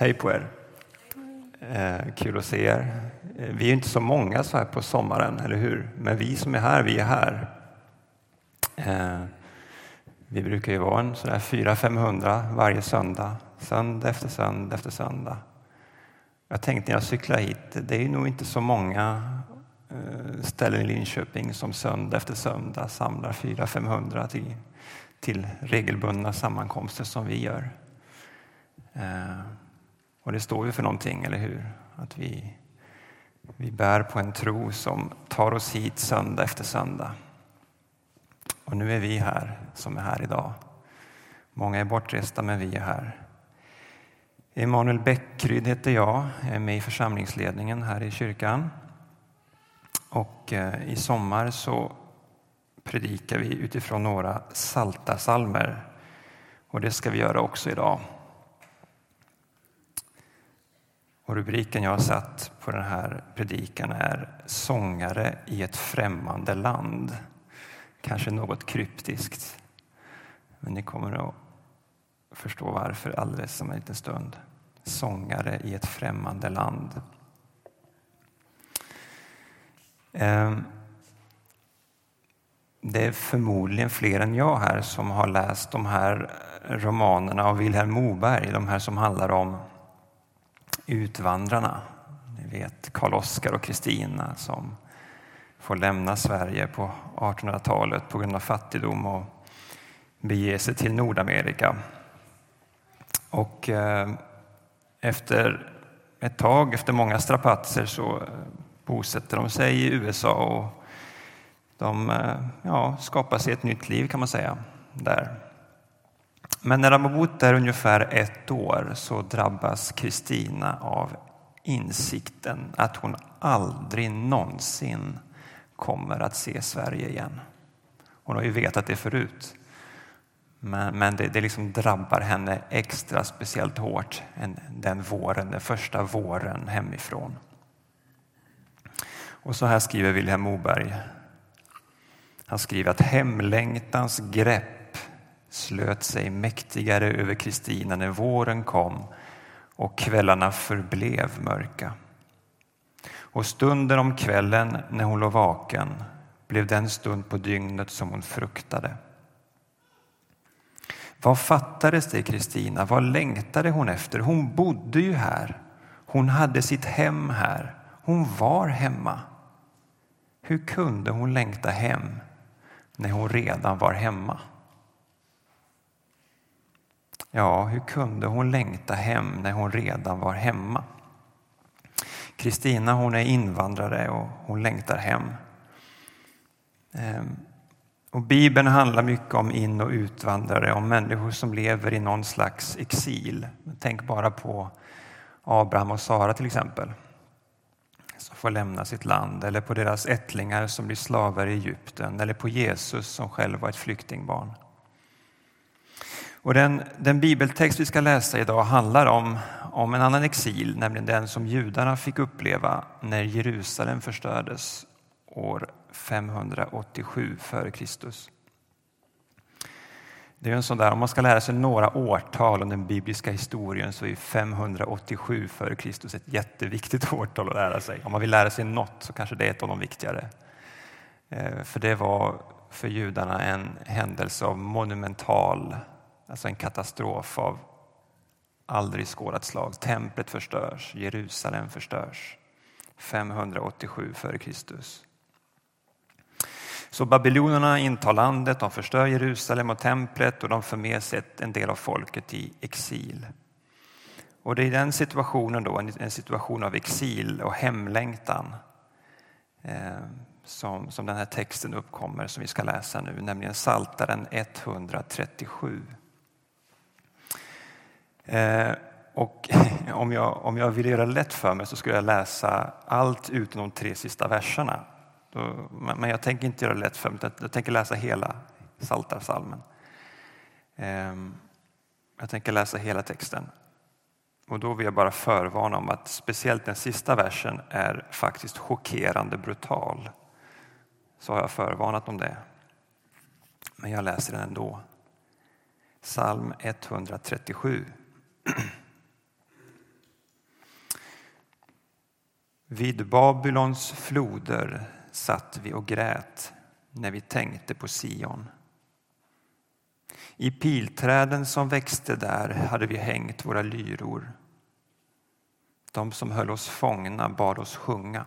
Hej på er! Eh, kul att se er. Eh, vi är inte så många så här på sommaren, eller hur? Men vi som är här, vi är här. Eh, vi brukar ju vara en sådär 400-500 varje söndag, söndag efter söndag efter söndag. Jag tänkte när jag cyklade hit, det är nog inte så många eh, ställen i Linköping som söndag efter söndag samlar 400-500 till, till regelbundna sammankomster som vi gör. Eh, och det står ju för någonting, eller hur? Att vi, vi bär på en tro som tar oss hit söndag efter söndag. Och nu är vi här som är här idag. Många är bortresta, men vi är här. Emanuel Bäckryd heter jag. Jag är med i församlingsledningen här i kyrkan. Och eh, i sommar så predikar vi utifrån några salta salmer. Och det ska vi göra också idag. Och rubriken jag har satt på den här predikan är Sångare i ett främmande land. Kanske något kryptiskt, men ni kommer att förstå varför alldeles om en liten stund. Sångare i ett främmande land. Ehm, det är förmodligen fler än jag här som har läst de här romanerna av Vilhelm Moberg, de här som handlar om utvandrarna. Ni vet Karl Oskar och Kristina som får lämna Sverige på 1800-talet på grund av fattigdom och bege sig till Nordamerika. Och eh, efter ett tag, efter många strapatser, så eh, bosätter de sig i USA och de eh, ja, skapar sig ett nytt liv kan man säga där. Men när de har bott där ungefär ett år så drabbas Kristina av insikten att hon aldrig någonsin kommer att se Sverige igen. Hon har ju vetat det förut. Men, men det, det liksom drabbar henne extra speciellt hårt än den våren, den första våren hemifrån. Och så här skriver Vilhelm Moberg. Han skriver att hemlängtans grepp slöt sig mäktigare över Kristina när våren kom och kvällarna förblev mörka. Och stunden om kvällen när hon låg vaken blev den stund på dygnet som hon fruktade. Vad fattades det Kristina? Vad längtade hon efter? Hon bodde ju här. Hon hade sitt hem här. Hon var hemma. Hur kunde hon längta hem när hon redan var hemma? Ja, hur kunde hon längta hem när hon redan var hemma? Kristina hon är invandrare och hon längtar hem. Ehm, och Bibeln handlar mycket om in och utvandrare, om människor som lever i någon slags exil. Tänk bara på Abraham och Sara till exempel, som får lämna sitt land, eller på deras ättlingar som blir slavar i Egypten, eller på Jesus som själv var ett flyktingbarn. Och den, den bibeltext vi ska läsa idag handlar om, om en annan exil, nämligen den som judarna fick uppleva när Jerusalem förstördes år 587 f.Kr. Det är en sån där, om man ska lära sig några årtal om den bibliska historien så är 587 f.Kr. ett jätteviktigt årtal att lära sig. Om man vill lära sig något så kanske det är ett av de viktigare. Eh, för det var för judarna en händelse av monumental Alltså en katastrof av aldrig skådat slag. Templet förstörs, Jerusalem förstörs. 587 f.Kr. Så babylonerna intar landet, de förstör Jerusalem och templet och de för med sig en del av folket i exil. Och det är den situationen då, en situation av exil och hemlängtan eh, som, som den här texten uppkommer som vi ska läsa nu, nämligen Saltaren 137. Eh, och om jag, om jag vill göra det lätt för mig så skulle jag läsa allt utom de tre sista verserna. Men jag tänker inte göra det lätt för mig, jag tänker läsa hela Psaltarpsalmen. Ehm, jag tänker läsa hela texten. Och då vill jag bara förvarna om att speciellt den sista versen är faktiskt chockerande brutal. Så har jag förvarnat om det. Men jag läser den ändå. Psalm 137. Vid Babylons floder satt vi och grät när vi tänkte på Sion. I pilträden som växte där hade vi hängt våra lyror. De som höll oss fångna bad oss sjunga.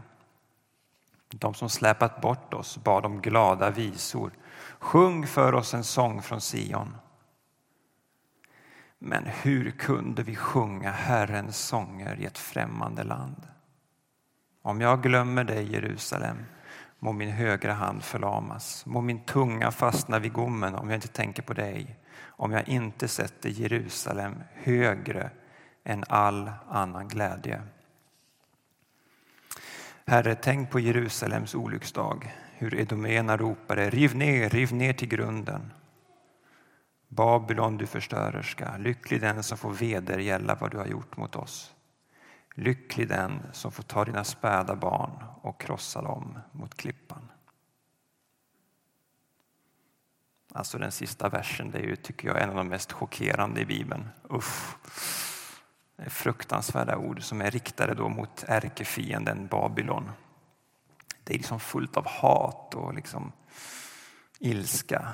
De som släpat bort oss bad om glada visor. Sjung för oss en sång från Sion. Men hur kunde vi sjunga Herrens sånger i ett främmande land? Om jag glömmer dig, Jerusalem, må min högra hand förlamas. Må min tunga fastna vid gommen om jag inte tänker på dig. Om jag inte sätter Jerusalem högre än all annan glädje. Herre, tänk på Jerusalems olycksdag, hur edoméerna ropade riv ner, riv ner till grunden. Babylon, du förstörerska, lycklig den som får vedergälla vad du har gjort mot oss. Lycklig den som får ta dina späda barn och krossa dem mot klippan. Alltså den sista versen, det är ju, tycker jag, en av de mest chockerande i Bibeln. Uff. Det är fruktansvärda ord som är riktade då mot ärkefienden Babylon. Det är liksom fullt av hat och liksom ilska.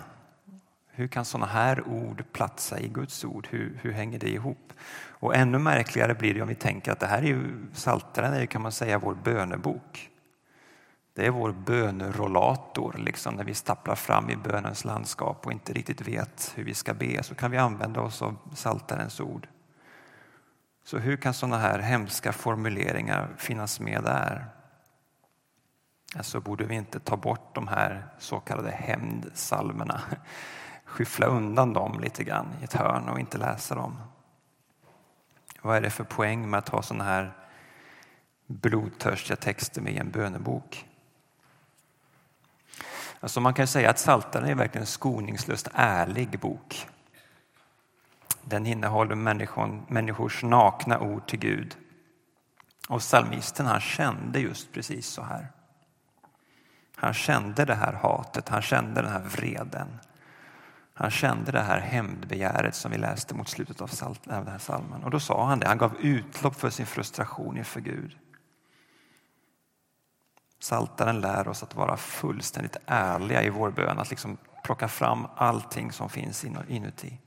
Hur kan sådana här ord platsa i Guds ord? Hur, hur hänger det ihop? Och ännu märkligare blir det om vi tänker att det här är ju Psaltaren är kan man säga vår bönebok. Det är vår bönerollator. liksom när vi stapplar fram i bönens landskap och inte riktigt vet hur vi ska be så kan vi använda oss av Psaltarens ord. Så hur kan sådana här hemska formuleringar finnas med där? Alltså borde vi inte ta bort de här så kallade hämndsalmerna, skyffla undan dem lite grann i ett hörn och inte läsa dem. Vad är det för poäng med att ha sådana här blodtörstiga texter med i en bönebok? Alltså man kan säga att Psaltaren är verkligen en skoningslöst ärlig bok. Den innehåller människors nakna ord till Gud. Och psalmisten han kände just precis så här. Han kände det här hatet, han kände den här vreden. Han kände det här hämndbegäret som vi läste mot slutet av den här salmen. Och då sa han det, han gav utlopp för sin frustration inför Gud. Saltaren lär oss att vara fullständigt ärliga i vår bön, att liksom plocka fram allting som finns inuti.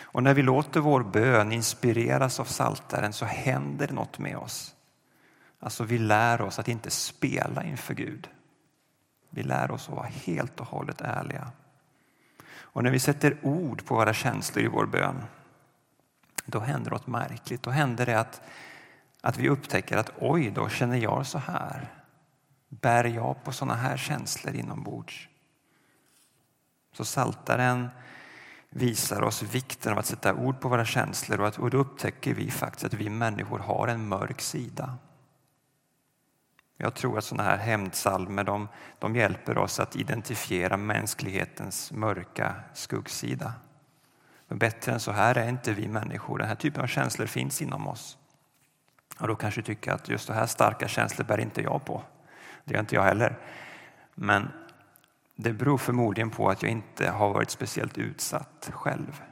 Och när vi låter vår bön inspireras av saltaren så händer det något med oss. Alltså vi lär oss att inte spela inför Gud. Vi lär oss att vara helt och hållet ärliga. Och när vi sätter ord på våra känslor i vår bön, då händer något märkligt. Då händer det att, att vi upptäcker att oj, då känner jag så här. Bär jag på sådana här känslor inombords? Så saltaren visar oss vikten av att sätta ord på våra känslor och, att, och då upptäcker vi faktiskt att vi människor har en mörk sida. Jag tror att sådana här hämndsalmer de, de hjälper oss att identifiera mänsklighetens mörka skuggsida. Men bättre än så här är inte vi människor. Den här typen av känslor finns inom oss. Och då kanske du tycker att just så här starka känslor bär inte jag på. Det gör inte jag heller. Men det beror förmodligen på att jag inte har varit speciellt utsatt själv.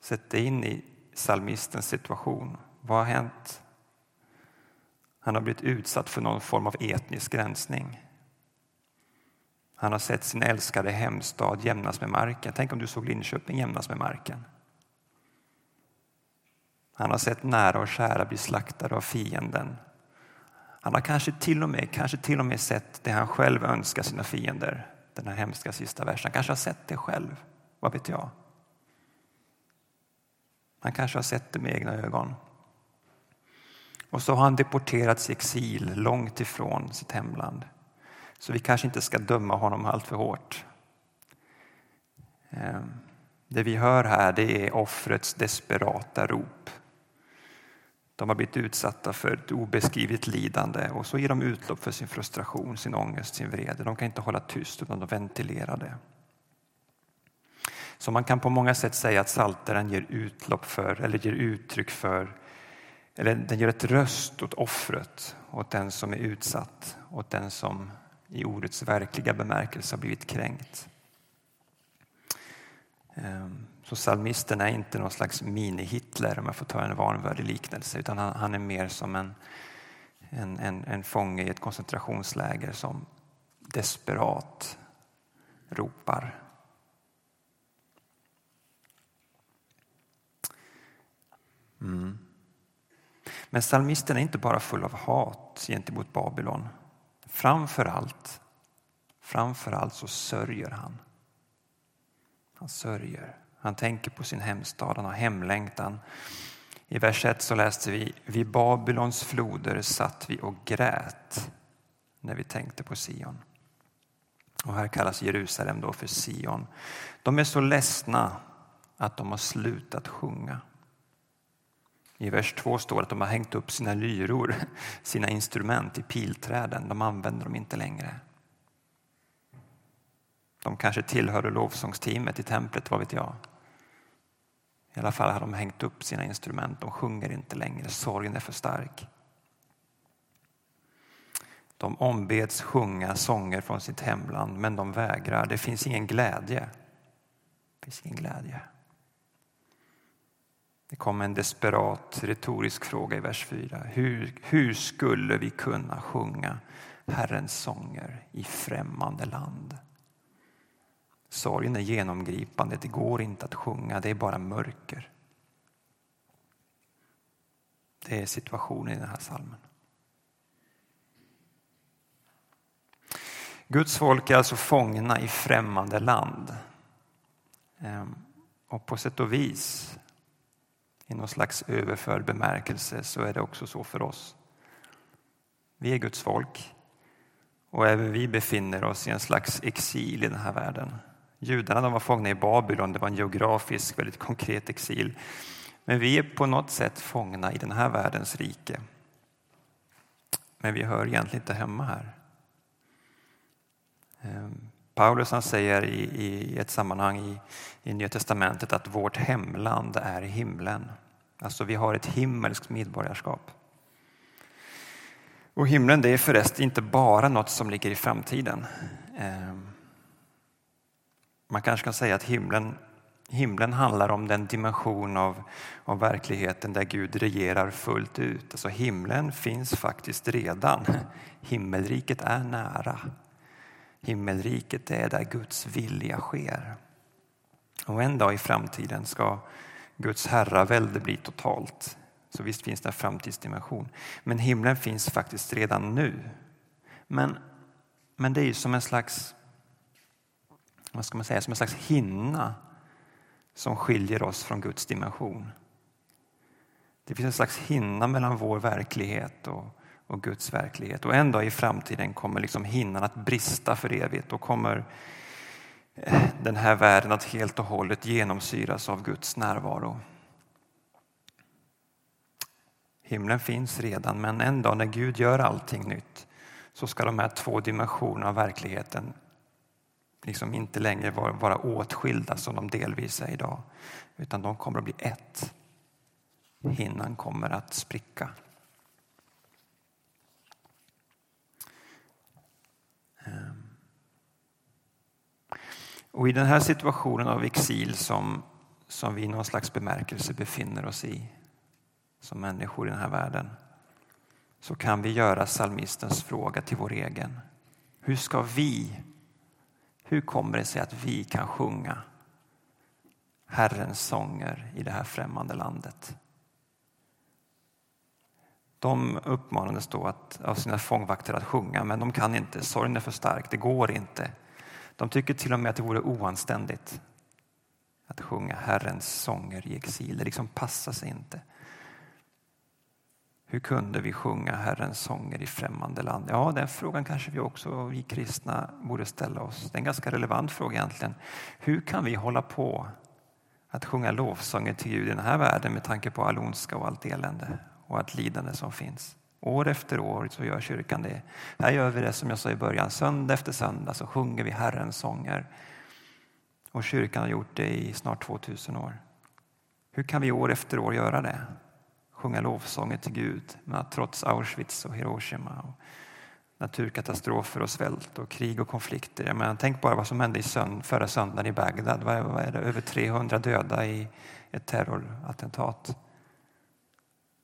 Sätt dig in i psalmistens situation. Vad har hänt? Han har blivit utsatt för någon form av etnisk gränsning. Han har sett sin älskade hemstad jämnas med marken. Tänk om du såg Linköping jämnas med marken. Han har sett nära och kära bli slaktade av fienden. Han har kanske till och med, kanske till och med sett det han själv önskar sina fiender. Den här hemska sista versen. Han kanske har sett det själv. Vad vet jag? Han kanske har sett det med egna ögon. Och så har han deporterats i exil långt ifrån sitt hemland. Så vi kanske inte ska döma honom allt för hårt. Ehm, det vi hör här det är offrets desperata rop. De har blivit utsatta för ett obeskrivligt lidande och så ger de utlopp för sin frustration, sin ångest, sin vrede. De kan inte hålla tyst utan de ventilerar det. Så man kan på många sätt säga att salteren ger utlopp för, eller ger uttryck för eller den ger ett röst åt offret, åt den som är utsatt, åt den som i ordets verkliga bemärkelse har blivit kränkt. Ehm, så psalmisten är inte någon slags mini-Hitler om jag får ta en vanvördig liknelse utan han, han är mer som en, en, en, en fånge i ett koncentrationsläger som desperat ropar. Mm. Men psalmisten är inte bara full av hat gentemot Babylon. Framför allt, framför allt så sörjer han. Han sörjer. Han tänker på sin hemstad, han har hemlängtan. I vers 1 så läste vi Vid Babylons floder satt vi och grät när vi tänkte på Sion. Och här kallas Jerusalem då för Sion. De är så ledsna att de har slutat sjunga. I vers 2 står att de har hängt upp sina lyror, sina instrument i pilträden. De använder dem inte längre. De kanske tillhörde lovsångsteamet i templet, vad vet jag. I alla fall har de hängt upp sina instrument. De sjunger inte längre. Sorgen är för stark. De ombeds sjunga sånger från sitt hemland, men de vägrar. Det finns ingen glädje. Det finns ingen glädje. Det kom en desperat retorisk fråga i vers 4. Hur, hur skulle vi kunna sjunga Herrens sånger i främmande land? Sorgen är genomgripande, det går inte att sjunga, det är bara mörker. Det är situationen i den här salmen. Guds folk är alltså fångna i främmande land. Ehm, och på sätt och vis, i någon slags överförd bemärkelse, så är det också så för oss. Vi är Guds folk och även vi befinner oss i en slags exil i den här världen. Judarna de var fångna i Babylon, det var en geografisk, väldigt konkret exil. Men vi är på något sätt fångna i den här världens rike. Men vi hör egentligen inte hemma här. Ehm, Paulus han säger i, i ett sammanhang i, i Nya testamentet att vårt hemland är himlen. Alltså vi har ett himmelskt medborgarskap. Och himlen det är förresten inte bara något som ligger i framtiden. Ehm, man kanske kan säga att himlen, himlen handlar om den dimension av, av verkligheten där Gud regerar fullt ut. Alltså himlen finns faktiskt redan. Himmelriket är nära. Himmelriket är där Guds vilja sker. Och en dag i framtiden ska Guds herravälde bli totalt. Så visst finns det en framtidsdimension. Men himlen finns faktiskt redan nu. Men, men det är ju som en slags vad ska man säga, som en slags hinna som skiljer oss från Guds dimension. Det finns en slags hinna mellan vår verklighet och, och Guds verklighet. Och en dag i framtiden kommer liksom hinnan att brista för evigt och kommer eh, den här världen att helt och hållet genomsyras av Guds närvaro. Himlen finns redan, men en dag när Gud gör allting nytt så ska de här två dimensionerna av verkligheten liksom inte längre vara, vara åtskilda som de delvis är idag. Utan de kommer att bli ett. Hinnan kommer att spricka. Och i den här situationen av exil som, som vi i någon slags bemärkelse befinner oss i som människor i den här världen så kan vi göra salmistens fråga till vår egen. Hur ska vi hur kommer det sig att vi kan sjunga Herrens sånger i det här främmande landet? De uppmanades då att, av sina fångvakter att sjunga, men de kan inte. Sorgen är för stark, det går inte. De tycker till och med att det vore oanständigt att sjunga Herrens sånger i exil. Det liksom passar sig inte. Hur kunde vi sjunga Herrens sånger i främmande land? Ja, den frågan kanske vi också, vi kristna, borde ställa oss. Det är en ganska relevant fråga egentligen. Hur kan vi hålla på att sjunga lovsånger till Gud i den här världen med tanke på all ondska och allt elände och allt lidande som finns? År efter år så gör kyrkan det. Här gör vi det som jag sa i början, söndag efter söndag så sjunger vi Herrens sånger. Och kyrkan har gjort det i snart 2000 år. Hur kan vi år efter år göra det? sjunga lovsånger till Gud. Men trots Auschwitz och Hiroshima och naturkatastrofer och svält och krig och konflikter. Jag menar, tänk bara vad som hände i sönd förra söndagen i Bagdad. Vad är, vad är det? Över 300 döda i ett terrorattentat.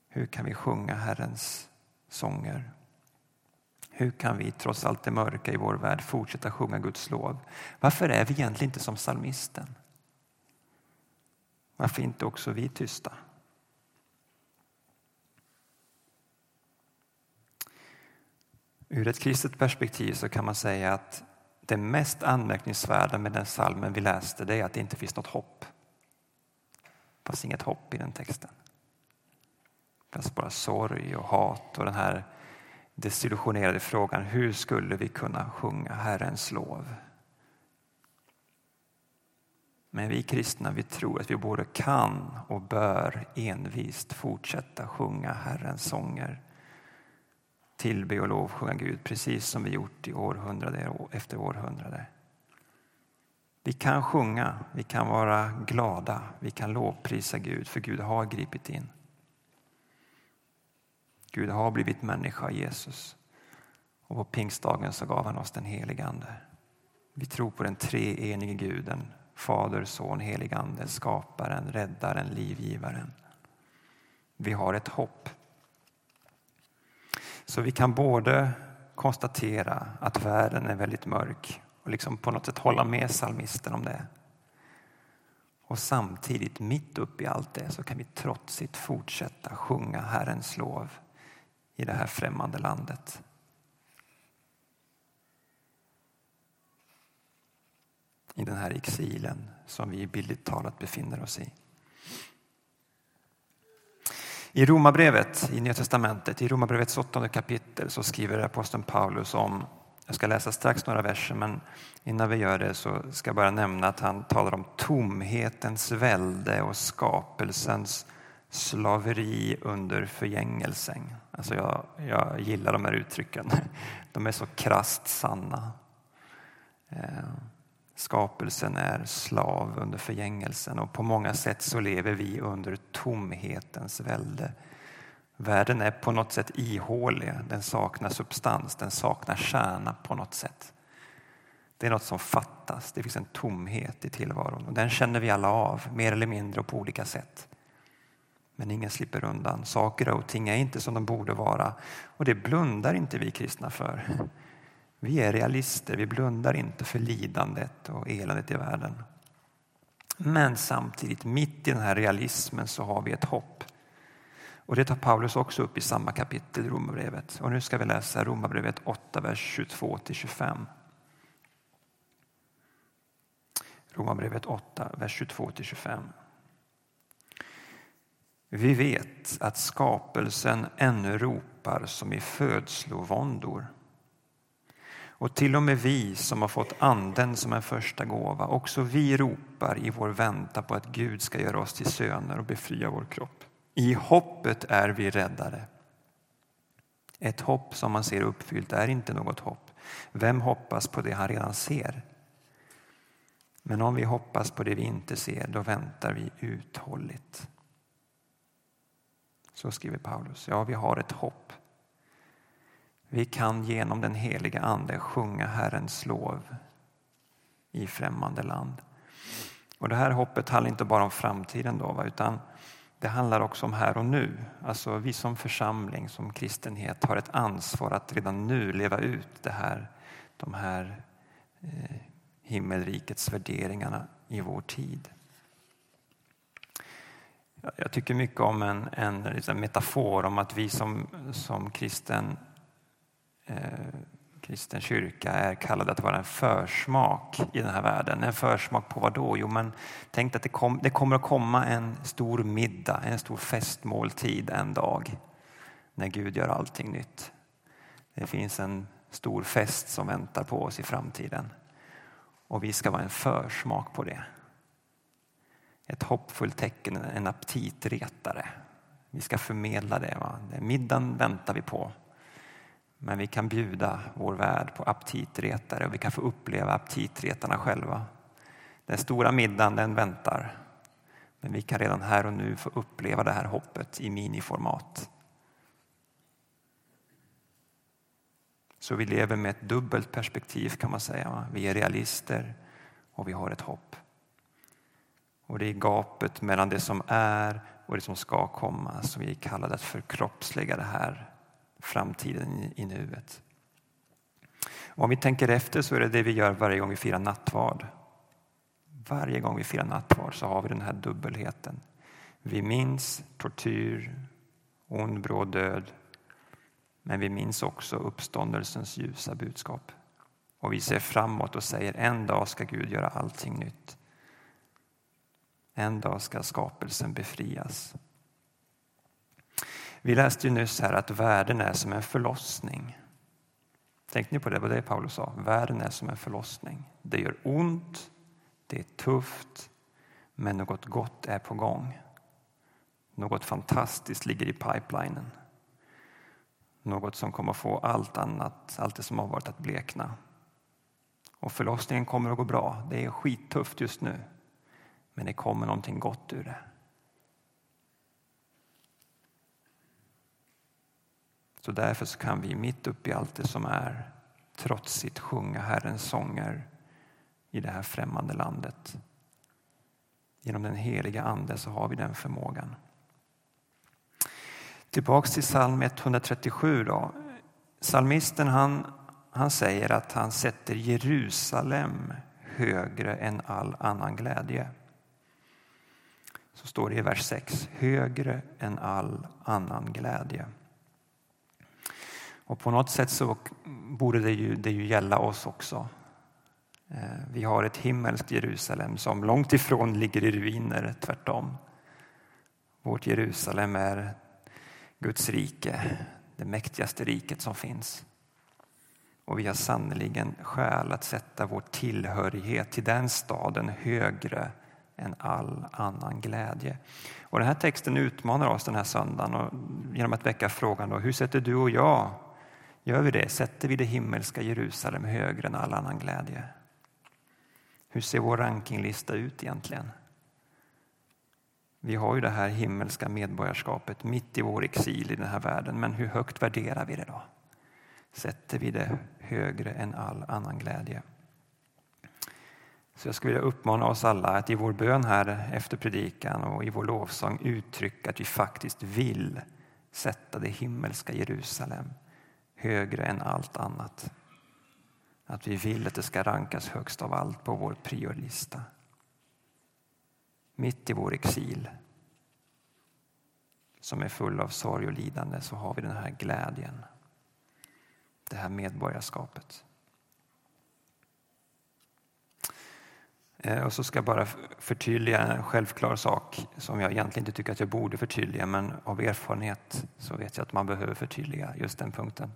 Hur kan vi sjunga Herrens sånger? Hur kan vi trots allt det mörka i vår värld fortsätta sjunga Guds lov? Varför är vi egentligen inte som psalmisten? Varför inte också vi tysta? Ur ett kristet perspektiv så kan man säga att det mest anmärkningsvärda med den salmen vi läste det är att det inte finns något hopp. Det fanns inget hopp i den texten. Det fanns bara sorg och hat och den här desillusionerade frågan hur skulle vi kunna sjunga Herrens lov? Men vi kristna vi tror att vi både kan och bör envist fortsätta sjunga Herrens sånger tillbe och lovsjunga Gud precis som vi gjort i århundrade efter århundrade. Vi kan sjunga, vi kan vara glada, vi kan lovprisa Gud för Gud har gripit in. Gud har blivit människa, Jesus. Och på pingstdagen så gav han oss den helige Ande. Vi tror på den treenige Guden, Fader, Son, helig Ande, skaparen, räddaren, livgivaren. Vi har ett hopp så vi kan både konstatera att världen är väldigt mörk och liksom på något sätt hålla med psalmisten om det. Och samtidigt, mitt uppe i allt det, så kan vi trotsigt fortsätta sjunga Herrens lov i det här främmande landet. I den här exilen som vi bildligt talat befinner oss i. I Romarbrevet i Nya Testamentet, i Romarbrevets åttonde kapitel så skriver aposteln Paulus om, jag ska läsa strax några verser men innan vi gör det så ska jag bara nämna att han talar om tomhetens välde och skapelsens slaveri under förgängelsen. Alltså jag, jag gillar de här uttrycken. De är så krast sanna. Eh, skapelsen är slav under förgängelsen och på många sätt så lever vi under tomhetens välde. Världen är på något sätt ihålig, den saknar substans, den saknar kärna på något sätt. Det är något som fattas, det finns en tomhet i tillvaron och den känner vi alla av, mer eller mindre och på olika sätt. Men ingen slipper undan. Saker och ting är inte som de borde vara och det blundar inte vi kristna för. Vi är realister, vi blundar inte för lidandet och eländet i världen. Men samtidigt, mitt i den här realismen så har vi ett hopp. Och det tar Paulus också upp i samma kapitel i Romarbrevet. Och nu ska vi läsa Romarbrevet 8, vers 22 25. Romarbrevet 8, vers 22 25. Vi vet att skapelsen ännu ropar som i födslovåndor. Och till och med vi som har fått anden som en första gåva, också vi ropar i vår väntan på att Gud ska göra oss till söner och befria vår kropp. I hoppet är vi räddade. Ett hopp som man ser uppfyllt är inte något hopp. Vem hoppas på det han redan ser? Men om vi hoppas på det vi inte ser, då väntar vi uthålligt. Så skriver Paulus. Ja, vi har ett hopp. Vi kan genom den heliga Ande sjunga Herrens lov i främmande land. Och Det här hoppet handlar inte bara om framtiden då, utan det handlar också om här och nu. Alltså vi som församling, som kristenhet har ett ansvar att redan nu leva ut det här, de här eh, himmelrikets värderingarna i vår tid. Jag tycker mycket om en, en liksom metafor om att vi som, som kristen Eh, kristen kyrka är kallade att vara en försmak i den här världen. En försmak på vad då? Jo, men tänk att det, kom, det kommer att komma en stor middag, en stor festmåltid en dag när Gud gör allting nytt. Det finns en stor fest som väntar på oss i framtiden och vi ska vara en försmak på det. Ett hoppfullt tecken, en aptitretare. Vi ska förmedla det. Va? Middagen väntar vi på. Men vi kan bjuda vår värld på aptitretare och vi kan få uppleva aptitretarna själva. Den stora middagen den väntar. Men vi kan redan här och nu få uppleva det här hoppet i miniformat. Så vi lever med ett dubbelt perspektiv kan man säga. Vi är realister och vi har ett hopp. Och det är gapet mellan det som är och det som ska komma som vi är kallade att förkroppsliga det här framtiden i nuet. Och om vi tänker efter så är det det vi gör varje gång vi firar nattvard. Varje gång vi firar nattvard så har vi den här dubbelheten. Vi minns tortyr, ond bråd död men vi minns också uppståndelsens ljusa budskap. Och vi ser framåt och säger en dag ska Gud göra allting nytt. En dag ska skapelsen befrias. Vi läste ju nyss här att världen är som en förlossning. Tänkte ni på det? Vad det Paulus sa? Världen är som en förlossning. Det gör ont, det är tufft, men något gott är på gång. Något fantastiskt ligger i pipelinen. Något som kommer att få allt annat, allt det som har varit att blekna. Och förlossningen kommer att gå bra. Det är skittufft just nu. Men det kommer någonting gott ur det. Så därför så kan vi mitt uppe i allt det som är trotsigt sjunga Herrens sånger i det här främmande landet. Genom den heliga Ande så har vi den förmågan. Tillbaks till psalm 137. Då. Psalmisten han, han säger att han sätter Jerusalem högre än all annan glädje. Så står det i vers 6. Högre än all annan glädje. Och på något sätt så borde det ju, det ju gälla oss också. Eh, vi har ett himmelskt Jerusalem som långt ifrån ligger i ruiner, tvärtom. Vårt Jerusalem är Guds rike, det mäktigaste riket som finns. Och vi har sannerligen skäl att sätta vår tillhörighet till den staden högre än all annan glädje. Och den här texten utmanar oss den här söndagen och genom att väcka frågan då, hur sätter du och jag, gör vi det? Sätter vi det himmelska Jerusalem högre än all annan glädje? Hur ser vår rankinglista ut egentligen? Vi har ju det här himmelska medborgarskapet mitt i vår exil i den här världen, men hur högt värderar vi det då? Sätter vi det högre än all annan glädje? Så jag skulle vilja uppmana oss alla att i vår bön här efter predikan och i vår lovsång uttrycka att vi faktiskt vill sätta det himmelska Jerusalem högre än allt annat. Att vi vill att det ska rankas högst av allt på vår priorlista. Mitt i vår exil som är full av sorg och lidande så har vi den här glädjen. Det här medborgarskapet. Eh, och så ska jag bara förtydliga en självklar sak som jag egentligen inte tycker att jag borde förtydliga men av erfarenhet så vet jag att man behöver förtydliga just den punkten.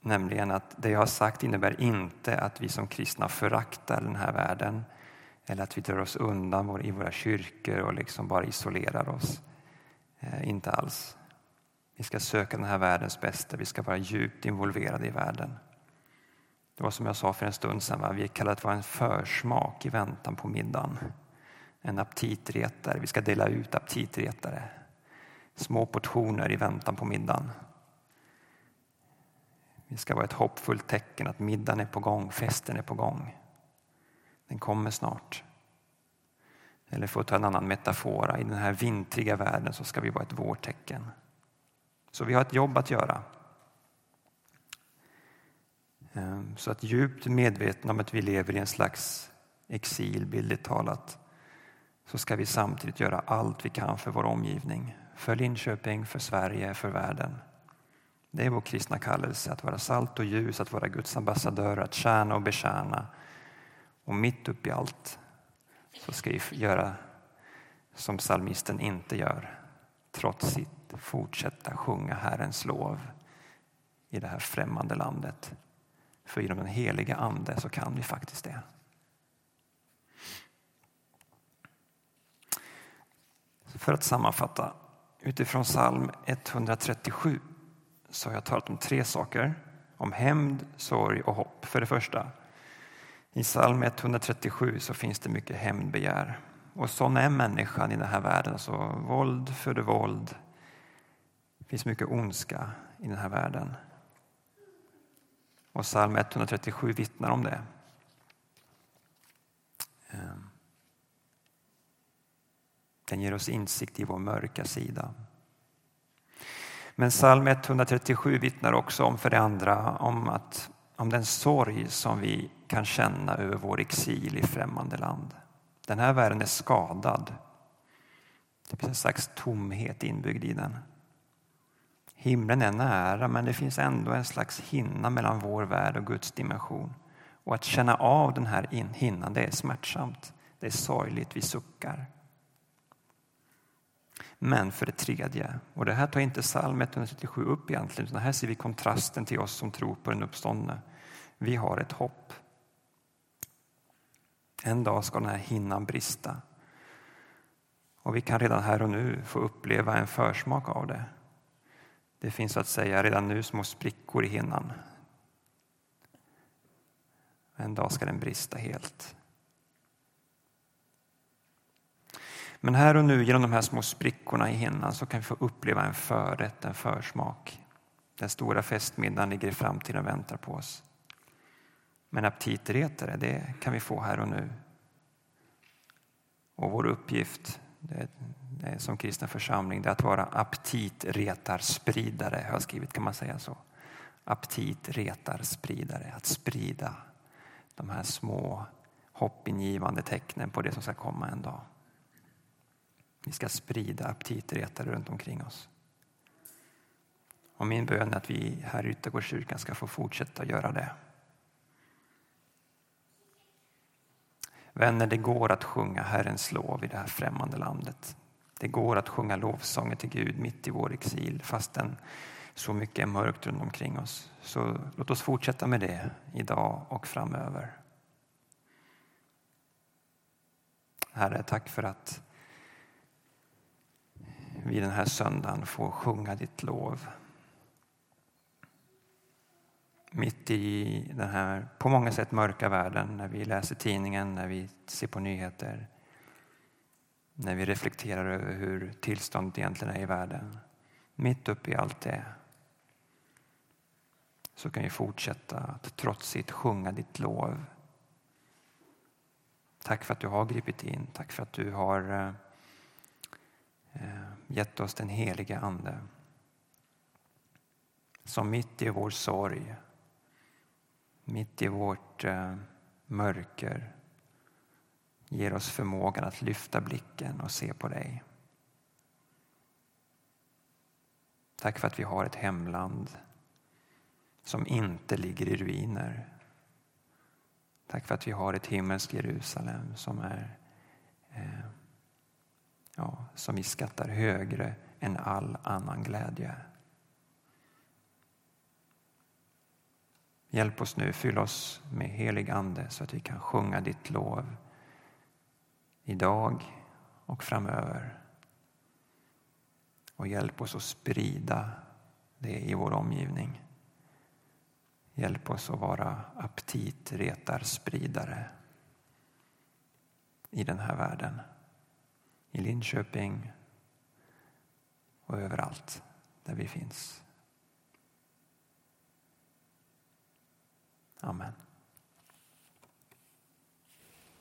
Nämligen att det jag har sagt innebär inte att vi som kristna föraktar den här världen eller att vi drar oss undan i våra kyrkor och liksom bara isolerar oss. Eh, inte alls. Vi ska söka den här världens bästa, vi ska vara djupt involverade i världen. Det var som jag sa för en stund sedan, va? vi är kallade att vara en försmak i väntan på middagen. En aptitretare, vi ska dela ut aptitretare. Små portioner i väntan på middagen. Vi ska vara ett hoppfullt tecken att middagen är på gång, festen är på gång. Den kommer snart. Eller för att ta en annan metafora, i den här vintriga världen så ska vi vara ett vårtecken. Så vi har ett jobb att göra. Ehm, så att djupt medvetna om att vi lever i en slags exil, bildligt talat, så ska vi samtidigt göra allt vi kan för vår omgivning. För Linköping, för Sverige, för världen. Det är vår kristna kallelse, att vara salt och ljus, att vara Guds ambassadör, att tjäna och betjäna. Och mitt upp i allt så ska vi göra som psalmisten inte gör. Trots sitt fortsätta sjunga Herrens lov i det här främmande landet. För genom den heliga Ande så kan vi faktiskt det. För att sammanfatta, utifrån psalm 137 så har jag talat om tre saker. Om hämnd, sorg och hopp. För det första, i psalm 137 så finns det mycket hämndbegär. Och sån är människan i den här världen. Alltså, våld föder våld. Det finns mycket ondska i den här världen. Och psalm 137 vittnar om det. Ehm. Den ger oss insikt i vår mörka sida. Men psalm 137 vittnar också om för det andra om, att, om den sorg som vi kan känna över vår exil i främmande land. Den här världen är skadad. Det finns en slags tomhet inbyggd i den. Himlen är nära men det finns ändå en slags hinna mellan vår värld och Guds dimension. Och att känna av den här hinnan det är smärtsamt. Det är sorgligt, vi suckar. Men för det tredje, och det här tar inte psalm 137 upp egentligen, utan här ser vi kontrasten till oss som tror på den uppståndne. Vi har ett hopp. En dag ska den här hinnan brista. Och vi kan redan här och nu få uppleva en försmak av det. Det finns så att säga redan nu små sprickor i hinnan. En dag ska den brista helt. Men här och nu genom de här små sprickorna i hinnan så kan vi få uppleva en förrätt, en försmak. Den stora festmiddagen ligger i framtiden och väntar på oss. Men aptitretare, det kan vi få här och nu. Och vår uppgift det som kristen församling det är att vara aptitretarspridare, har jag skrivit, kan man säga så? Aptitretarspridare, att sprida de här små hoppingivande tecknen på det som ska komma en dag. Vi ska sprida aptitretare runt omkring oss. Och min bön är att vi här i Yttergårdskyrkan ska få fortsätta göra det. Vänner, det går att sjunga Herrens lov i det här främmande landet. Det går att sjunga lovsånger till Gud mitt i vår exil fastän så mycket är mörkt runt omkring oss. Så låt oss fortsätta med det idag och framöver. Herre, tack för att vi den här söndagen får sjunga ditt lov. Mitt i den här på många sätt mörka världen, när vi läser tidningen, när vi ser på nyheter, när vi reflekterar över hur tillståndet egentligen är i världen. Mitt uppe i allt det så kan vi fortsätta att trotsigt sjunga ditt lov. Tack för att du har gripit in. Tack för att du har eh, eh, gett oss den helige Ande som mitt i vår sorg, mitt i vårt eh, mörker ger oss förmågan att lyfta blicken och se på dig. Tack för att vi har ett hemland som inte ligger i ruiner. Tack för att vi har ett himmelskt Jerusalem som är eh, ja, som vi skattar högre än all annan glädje. Hjälp oss nu, fyll oss med helig Ande så att vi kan sjunga ditt lov idag och framöver. Och hjälp oss att sprida det i vår omgivning. Hjälp oss att vara aptitretarspridare i den här världen i Linköping och överallt där vi finns. Amen.